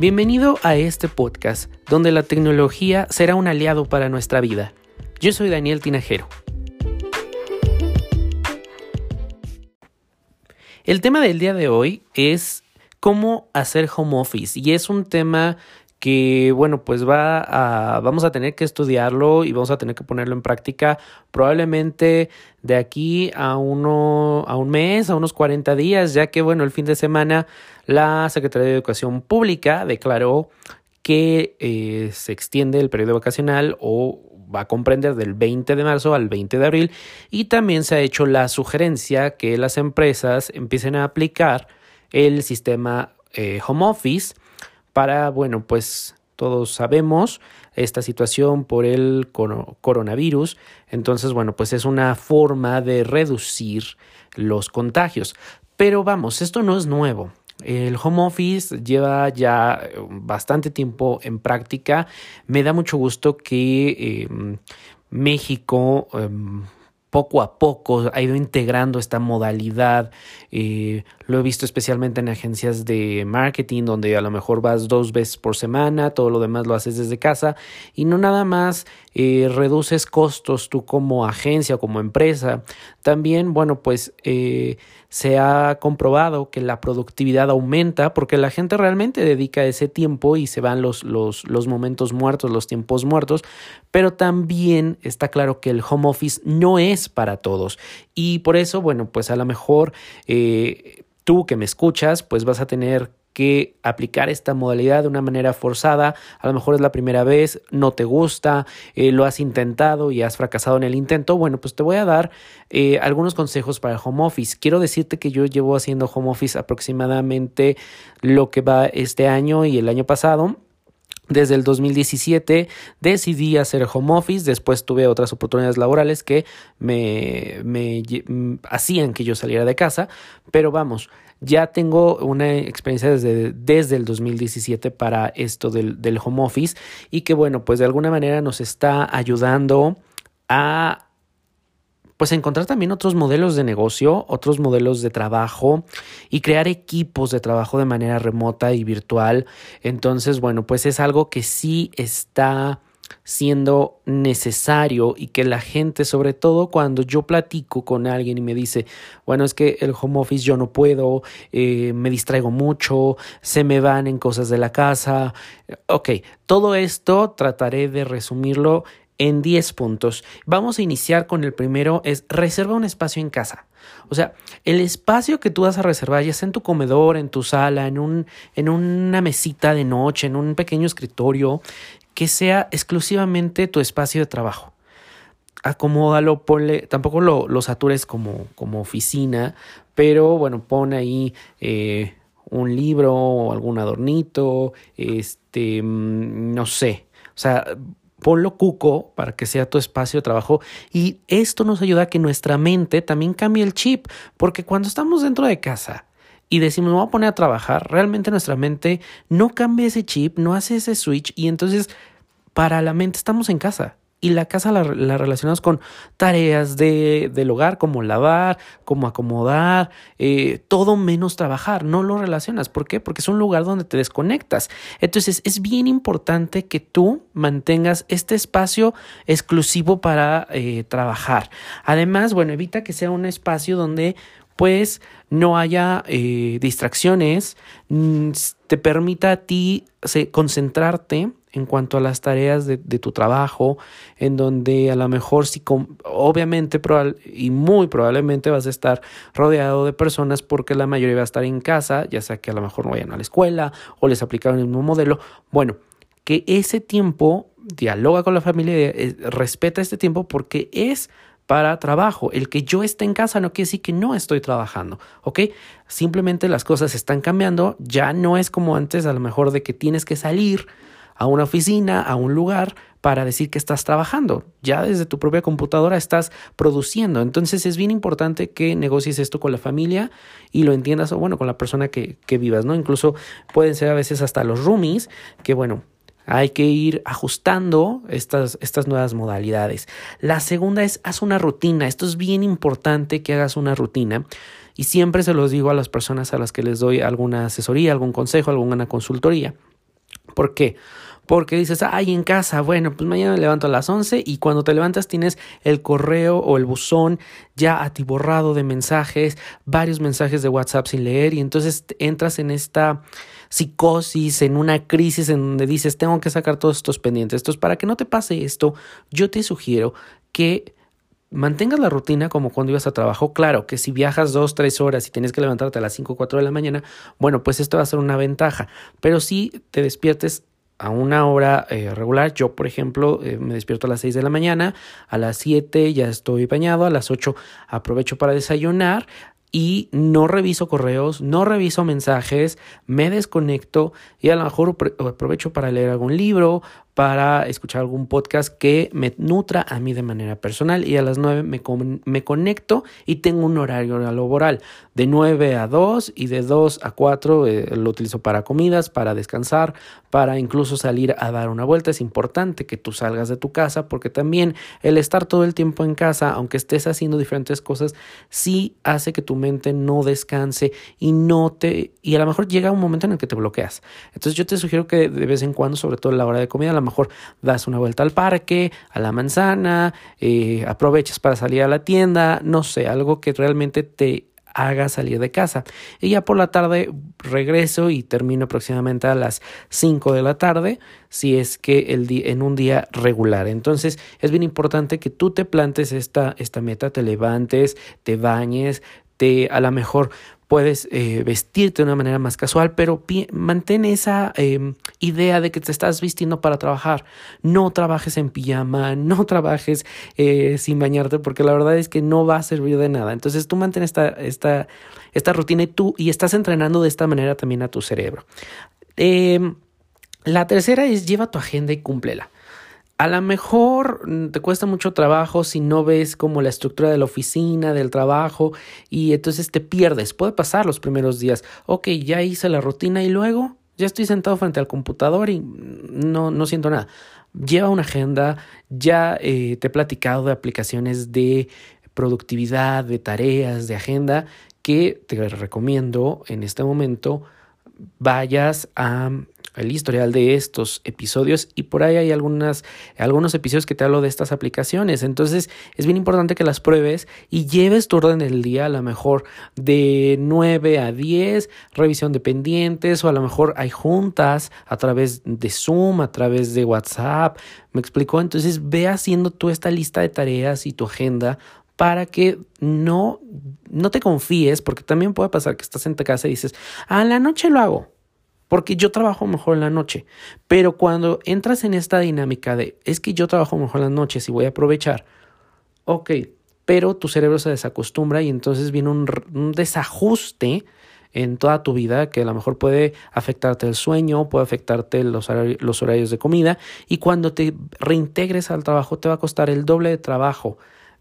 Bienvenido a este podcast, donde la tecnología será un aliado para nuestra vida. Yo soy Daniel Tinajero. El tema del día de hoy es cómo hacer home office y es un tema que bueno, pues va a, vamos a tener que estudiarlo y vamos a tener que ponerlo en práctica probablemente de aquí a uno, a un mes, a unos 40 días, ya que bueno, el fin de semana la Secretaría de Educación Pública declaró que eh, se extiende el periodo vacacional o va a comprender del 20 de marzo al 20 de abril. Y también se ha hecho la sugerencia que las empresas empiecen a aplicar el sistema eh, home office para, bueno, pues todos sabemos esta situación por el coronavirus. Entonces, bueno, pues es una forma de reducir los contagios. Pero vamos, esto no es nuevo. El home office lleva ya bastante tiempo en práctica. Me da mucho gusto que em, México em, poco a poco ha ido integrando esta modalidad. Eh, lo he visto especialmente en agencias de marketing, donde a lo mejor vas dos veces por semana, todo lo demás lo haces desde casa y no nada más reduces costos tú como agencia como empresa. También, bueno, pues eh, se ha comprobado que la productividad aumenta porque la gente realmente dedica ese tiempo y se van los, los, los momentos muertos, los tiempos muertos, pero también está claro que el home office no es para todos y por eso, bueno, pues a lo mejor eh, tú que me escuchas, pues vas a tener que aplicar esta modalidad de una manera forzada. A lo mejor es la primera vez, no te gusta, eh, lo has intentado y has fracasado en el intento. Bueno, pues te voy a dar eh, algunos consejos para el home office. Quiero decirte que yo llevo haciendo home office aproximadamente lo que va este año y el año pasado. Desde el 2017 decidí hacer home office, después tuve otras oportunidades laborales que me, me hacían que yo saliera de casa, pero vamos, ya tengo una experiencia desde, desde el 2017 para esto del, del home office y que bueno, pues de alguna manera nos está ayudando a pues encontrar también otros modelos de negocio, otros modelos de trabajo y crear equipos de trabajo de manera remota y virtual. Entonces, bueno, pues es algo que sí está siendo necesario y que la gente, sobre todo cuando yo platico con alguien y me dice, bueno, es que el home office yo no puedo, eh, me distraigo mucho, se me van en cosas de la casa. Ok, todo esto trataré de resumirlo en 10 puntos. Vamos a iniciar con el primero, es reserva un espacio en casa. O sea, el espacio que tú vas a reservar, ya sea en tu comedor, en tu sala, en, un, en una mesita de noche, en un pequeño escritorio, que sea exclusivamente tu espacio de trabajo. Acomódalo, ponle, tampoco lo, lo satures como, como oficina, pero bueno, pon ahí eh, un libro o algún adornito, este, mm, no sé, o sea, ponlo cuco para que sea tu espacio de trabajo y esto nos ayuda a que nuestra mente también cambie el chip, porque cuando estamos dentro de casa y decimos, me voy a poner a trabajar, realmente nuestra mente no cambia ese chip, no hace ese switch y entonces para la mente estamos en casa. Y la casa la, relacionamos con tareas de, del hogar, como lavar, como acomodar, eh, todo menos trabajar. No lo relacionas. ¿Por qué? Porque es un lugar donde te desconectas. Entonces es bien importante que tú mantengas este espacio exclusivo para eh, trabajar. Además, bueno, evita que sea un espacio donde pues no haya eh, distracciones, mm, te permita a ti concentrarte en cuanto a las tareas de, tu trabajo, en donde a lo mejor sí, obviamente y muy probablemente vas a estar rodeado de personas porque la mayoría va a estar en casa, ya sea que a lo mejor no vayan a la escuela o les aplicaron el mismo modelo. Bueno, que ese tiempo dialoga con la familia, eh, respeta este tiempo porque es para trabajo. El que yo esté en casa no quiere decir que no estoy trabajando, ¿ok? Simplemente las cosas están cambiando, ya no es como antes, a lo mejor de que tienes que salir a una oficina, a un lugar para decir que estás trabajando. Ya desde tu propia computadora estás produciendo. Entonces es bien importante que negocies esto con la familia y lo entiendas, o bueno, con la persona que, que vivas, ¿no? Incluso pueden ser a veces hasta los roomies, que bueno, hay que ir ajustando estas, estas nuevas modalidades. La segunda es haz una rutina. Esto es bien importante que hagas una rutina. Y siempre se los digo a las personas a las que les doy alguna asesoría, algún consejo, alguna consultoría. ¿Por qué? Dices, ay, en casa, bueno, pues mañana me levanto a las 11 y cuando te levantas tienes el correo o el buzón ya atiborrado de mensajes, varios mensajes de WhatsApp sin leer y entonces entras en esta psicosis, en una crisis en donde dices, tengo que sacar todos estos pendientes. Entonces, para que no te pase esto, yo te sugiero que mantengas la rutina como cuando ibas a trabajo. Claro que si viajas dos, tres horas y tienes que levantarte a las 5 o 4 de la mañana, bueno, pues esto va a ser una ventaja. Pero si te despiertes a una hora eh, regular. Yo, por ejemplo, eh, me despierto a las 6 de la mañana, a las 7 ya estoy bañado, a las 8 aprovecho para desayunar y no reviso correos, no reviso mensajes, me desconecto y a lo mejor aprovecho para leer algún libro, para escuchar algún podcast que me nutra a mí de manera personal y a las 9 me, me conecto y tengo un horario laboral de 9 a 2 y de 2 a 4 eh, lo utilizo para comidas, para descansar, para incluso salir a dar una vuelta. Es importante que tú salgas de tu casa porque también el estar todo el tiempo en casa, aunque estés haciendo diferentes cosas, sí hace que tu mente no descanse y no te y a lo mejor llega un momento en el que te bloqueas. Entonces yo te sugiero que de vez en cuando, sobre todo en la hora de comida, a lo mejor das una vuelta al parque, a la manzana, eh, aprovechas para salir a la tienda, no sé, algo que realmente te haga salir de casa. Y ya por la tarde regreso y termino aproximadamente a las 5 de la tarde, si es que el en un día regular. Entonces es bien importante que tú te plantes esta, esta meta, te levantes, te bañes, te a lo mejor puedes eh, vestirte de una manera más casual, pero mantén esa em, idea de que te estás vistiendo para trabajar. No trabajes en pijama, no trabajes eh, sin bañarte, porque la verdad es que no va a servir de nada. Entonces tú mantén esta, esta, esta rutina y tú y estás entrenando de esta manera también a tu cerebro. Em, la tercera es lleva tu agenda y cúmplela. A lo mejor mm, te cuesta mucho trabajo si no ves como la estructura de la oficina, del trabajo, y entonces te pierdes. Puede pasar los primeros días. Ok, ya hice la rutina y luego ya estoy sentado frente al computador y no, no siento nada. Lleva una agenda, ya eh, te he platicado de aplicaciones de productividad, de tareas, de agenda, que te recomiendo en este momento vayas a el historial de estos episodios y por ahí hay algunas, algunos episodios que te hablo de estas aplicaciones. Entonces es bien importante que las pruebes y lleves tu orden del día a lo mejor de 9 a 10, revisión de pendientes o a lo mejor hay juntas a través de Zoom, a través de WhatsApp. ¿Me explicó? Entonces ve haciendo tú esta lista de tareas y tu agenda para que no, no te confíes, porque también puede pasar que estás en tu casa y dices, a la noche lo hago porque yo trabajo mejor en la noche. Pero cuando entras en esta dinámica de, es que yo trabajo mejor en las noches y voy a aprovechar, ok, pero tu cerebro se desacostumbra y entonces viene un, desajuste en toda tu vida que a lo mejor puede afectarte el sueño, puede afectarte los los horarios de comida y cuando te reintegres al trabajo te va a costar el doble de trabajo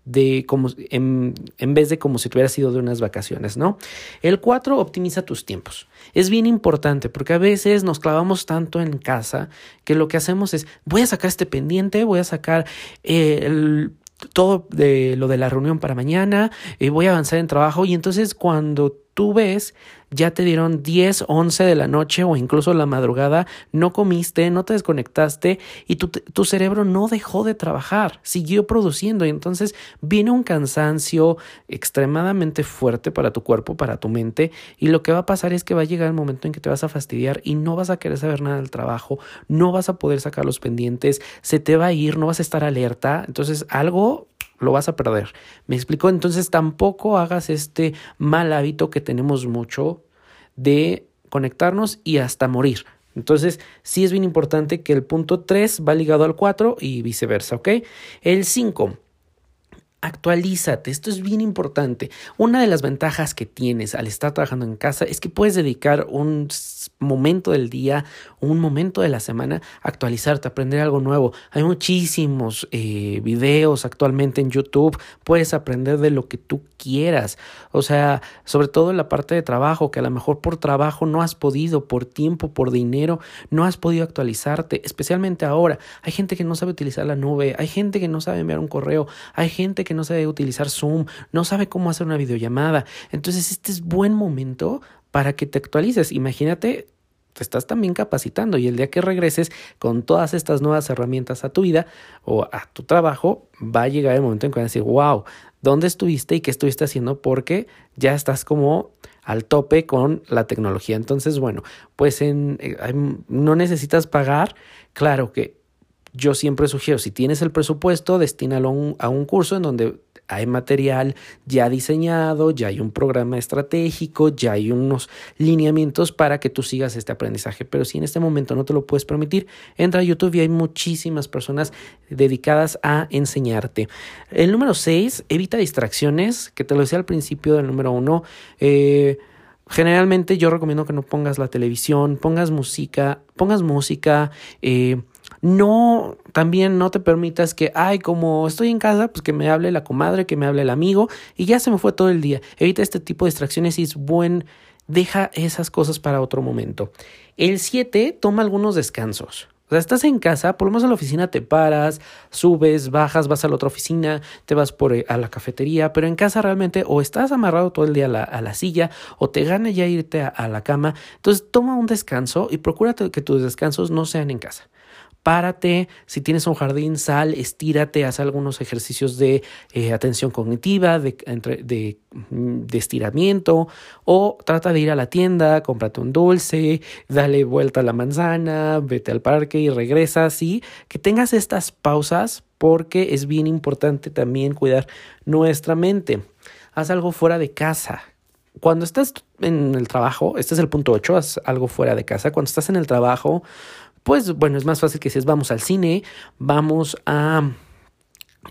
de como en, en, vez de como si hubieras sido de unas vacaciones, ¿no? El 4, optimiza tus tiempos. Es bien importante porque a veces nos clavamos tanto en casa que lo que hacemos es, voy a sacar este pendiente, voy a sacar eh, el, todo de lo de la reunión para mañana, eh, voy a avanzar en trabajo y entonces cuando tú ves, ya te dieron 10, 11 de la noche o incluso la madrugada, no comiste, no te desconectaste y tu, tu cerebro no dejó de trabajar, siguió produciendo. Y entonces viene un cansancio extremadamente fuerte para tu cuerpo, para tu mente y lo que va a pasar es que va a llegar el momento en que te vas a fastidiar y no vas a querer saber nada del trabajo, no vas a poder sacar los pendientes, se te va a ir, no vas a estar alerta, entonces algo lo vas a perder. ¿Me explico? Entonces tampoco hagas este mal hábito que tenemos mucho de conectarnos y hasta morir. Entonces, sí es bien importante que el punto 3 va ligado al 4 y viceversa, ¿ok? El 5 Actualízate, esto es bien importante. Una de las ventajas que tienes al estar trabajando en casa es que puedes dedicar un momento del día, un momento de la semana a actualizarte, a aprender algo nuevo. Hay muchísimos eh, videos actualmente en YouTube, puedes aprender de lo que tú quieras. O sea, sobre todo en la parte de trabajo, que a lo mejor por trabajo no has podido, por tiempo, por dinero, no has podido actualizarte, especialmente ahora. Hay gente que no sabe utilizar la nube, hay gente que no sabe enviar un correo, hay gente que que no sabe utilizar Zoom, no sabe cómo hacer una videollamada. Entonces este es buen momento para que te actualices. Imagínate te estás también capacitando y el día que regreses con todas estas nuevas herramientas a tu vida o a tu trabajo, va a llegar el momento en que vas a decir, wow, ¿dónde estuviste y qué estuviste haciendo? Porque ya estás como al tope con la tecnología. Entonces, bueno, pues en, eh, no necesitas pagar. Claro que yo siempre sugiero, si tienes el presupuesto, destínalo a un curso en donde hay material ya diseñado, ya hay un programa estratégico, ya hay unos lineamientos para que tú sigas este aprendizaje. Pero si en este momento no te lo puedes permitir, entra a YouTube y hay muchísimas personas dedicadas a enseñarte. El número 6, evita distracciones, que te lo decía al principio del número 1. Eh, generalmente yo recomiendo que no pongas la televisión, pongas música, pongas música, eh, no, también no te permitas que, ay, como estoy en casa, pues que me hable la comadre, que me hable el amigo y ya se me fue todo el día. Evita este tipo de distracciones y es buen, deja esas cosas para otro momento. El 7, toma algunos descansos. O sea, estás en casa, por lo menos en la oficina te paras, subes, bajas, vas a la otra oficina, te vas por eh, a la cafetería, pero en casa realmente o estás amarrado todo el día a la, silla o te gana ya irte a, la cama. Entonces toma un descanso y procura que tus descansos no sean en casa párate, si tienes un jardín, sal, estírate, haz algunos ejercicios de eh, atención cognitiva, de, de, de, estiramiento, o trata de ir a la tienda, cómprate un dulce, dale vuelta a la manzana, vete al parque y regresa, así que tengas estas pausas porque es bien importante también cuidar nuestra mente. Haz algo fuera de casa, cuando estás en el trabajo, este es el punto 8, haz algo fuera de casa. Cuando estás en el trabajo, pues bueno, es más fácil que si es vamos al cine, vamos a,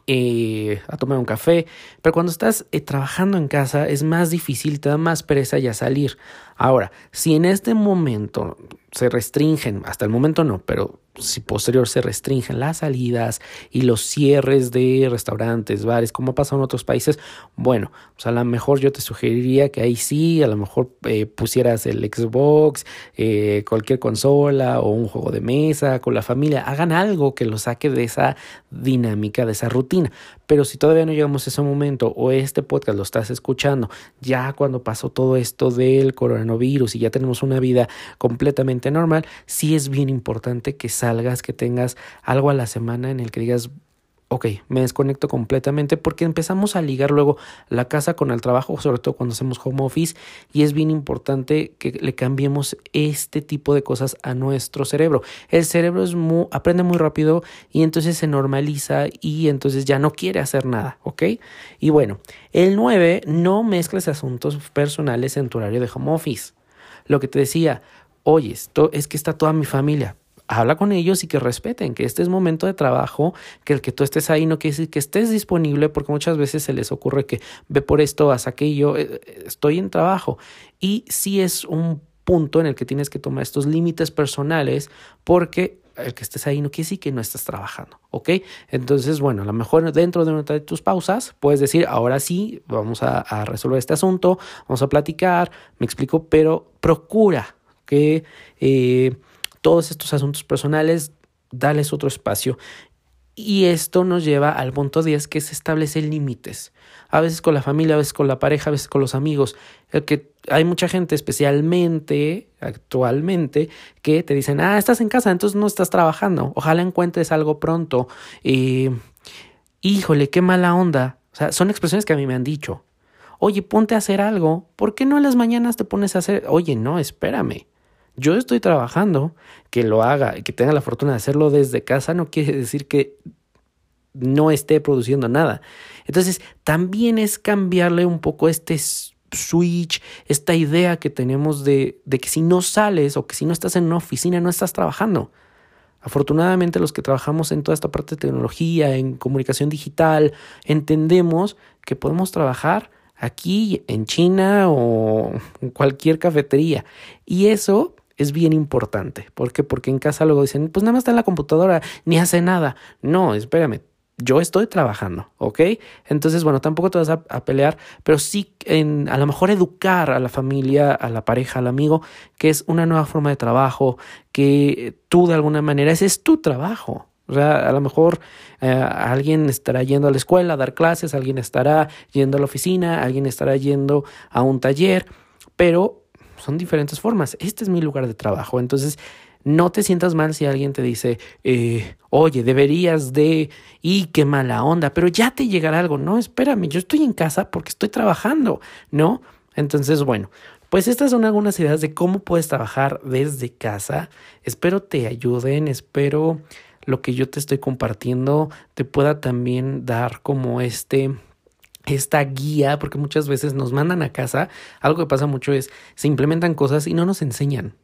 eh, a tomar un café, pero cuando estás eh, trabajando en casa es más difícil, te da más pereza ya salir. Ahora, si en este momento se restringen, hasta el momento no, pero si posterior se restringen las salidas y los cierres de restaurantes, bares, como ha pasado en otros países, bueno, pues a lo mejor yo te sugeriría que ahí sí, a lo mejor eh, pusieras el Xbox, eh, cualquier consola o un juego de mesa con la familia, hagan algo que lo saque de esa dinámica, de esa rutina. Pero si todavía no llegamos a ese momento o este podcast lo estás escuchando ya cuando pasó todo esto del coronavirus y ya tenemos una vida completamente normal, sí es bien importante que salgas, que tengas algo a la semana en el que digas, ok, me desconecto completamente porque empezamos a ligar luego la casa con el trabajo, sobre todo cuando hacemos home office, y es bien importante que le cambiemos este tipo de cosas a nuestro cerebro. El cerebro es muy, aprende muy rápido y entonces se normaliza y entonces ya no quiere hacer nada, ¿ok? Y bueno, el 9, no mezcles asuntos personales en tu horario de home office. Lo que te decía, oye, esto es que está toda mi familia habla con ellos y que respeten que este es momento de trabajo, que el que tú estés ahí no quiere decir que estés disponible, porque muchas veces se les ocurre que ve por esto, haz aquello, eh, eh, estoy en trabajo. Y sí es un punto en el que tienes que tomar estos límites personales, porque el que estés ahí no quiere decir que no estás trabajando, ¿ok? Entonces, bueno, a lo mejor dentro de una de tus pausas puedes decir, ahora sí, vamos a, resolver este asunto, vamos a platicar, me explico, pero procura que... Eh, todos estos asuntos personales, dales otro espacio. Y esto nos lleva al punto 10 que es establecer límites. A veces con la familia, a veces con la pareja, a veces con los amigos. El que hay mucha gente, especialmente actualmente, que te dicen, ah, estás en casa, entonces no estás trabajando. Ojalá encuentres algo pronto. Híjole, qué mala onda. O sea, son expresiones que a mí me han dicho. Oye, ponte a hacer algo. ¿Por qué no en las mañanas te pones a hacer? Oye, no, espérame yo estoy trabajando, que lo haga y que tenga la fortuna de hacerlo desde casa no quiere decir que no esté produciendo nada. Entonces, también es cambiarle un poco este switch, esta idea que tenemos de, de que si no sales o que si no estás en una oficina no estás trabajando. Afortunadamente los que trabajamos en toda esta parte de tecnología, en comunicación digital, entendemos que podemos trabajar aquí en China o en cualquier cafetería. Y eso es bien importante. ¿Por qué? Porque en casa luego dicen, pues nada más está en la computadora, ni hace nada. No, espérame, yo estoy trabajando, ¿ok? Entonces, bueno, tampoco te vas a, pelear, pero sí en, a lo mejor educar a la familia, a la pareja, al amigo, que es una nueva forma de trabajo, que tú de alguna manera, ese es tu trabajo. O sea, a lo mejor eh, alguien estará yendo a la escuela a dar clases, alguien estará yendo a la oficina, alguien estará yendo a un taller, pero son diferentes formas. Este es mi lugar de trabajo. Entonces, no te sientas mal si alguien te dice, eh, oye, deberías de, y qué mala onda, pero ya te llegará algo. No, espérame, yo estoy en casa porque estoy trabajando, ¿no? Entonces, bueno, pues estas son algunas ideas de cómo puedes trabajar desde casa. Espero te ayuden, espero lo que yo te estoy compartiendo te pueda también dar como este esta guía, porque muchas veces nos mandan a casa, algo que pasa mucho es, se implementan cosas y no nos enseñan.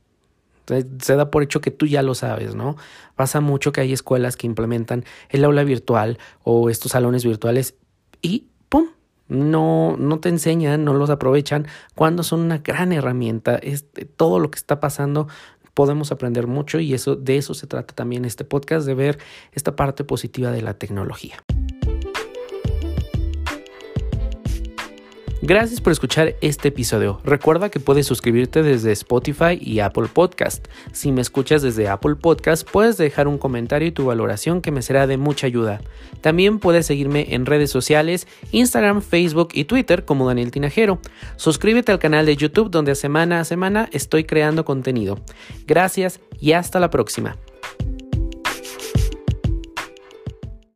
Se da por hecho que tú ya lo sabes, ¿no? Pasa mucho que hay escuelas que implementan el aula virtual o estos salones virtuales y ¡pum! No, no te enseñan, no los aprovechan cuando son una gran herramienta. Este, todo lo que está pasando podemos aprender mucho y eso, de eso se trata también este podcast, de ver esta parte positiva de la tecnología. Gracias por escuchar este episodio. Recuerda que puedes suscribirte desde Spotify y Apple Podcast. Si me escuchas desde Apple Podcast, puedes dejar un comentario y tu valoración que me será de mucha ayuda. También puedes seguirme en redes sociales, Instagram, Facebook y Twitter como Daniel Tinajero. Suscríbete al canal de YouTube donde semana a semana estoy creando contenido. Gracias y hasta la próxima.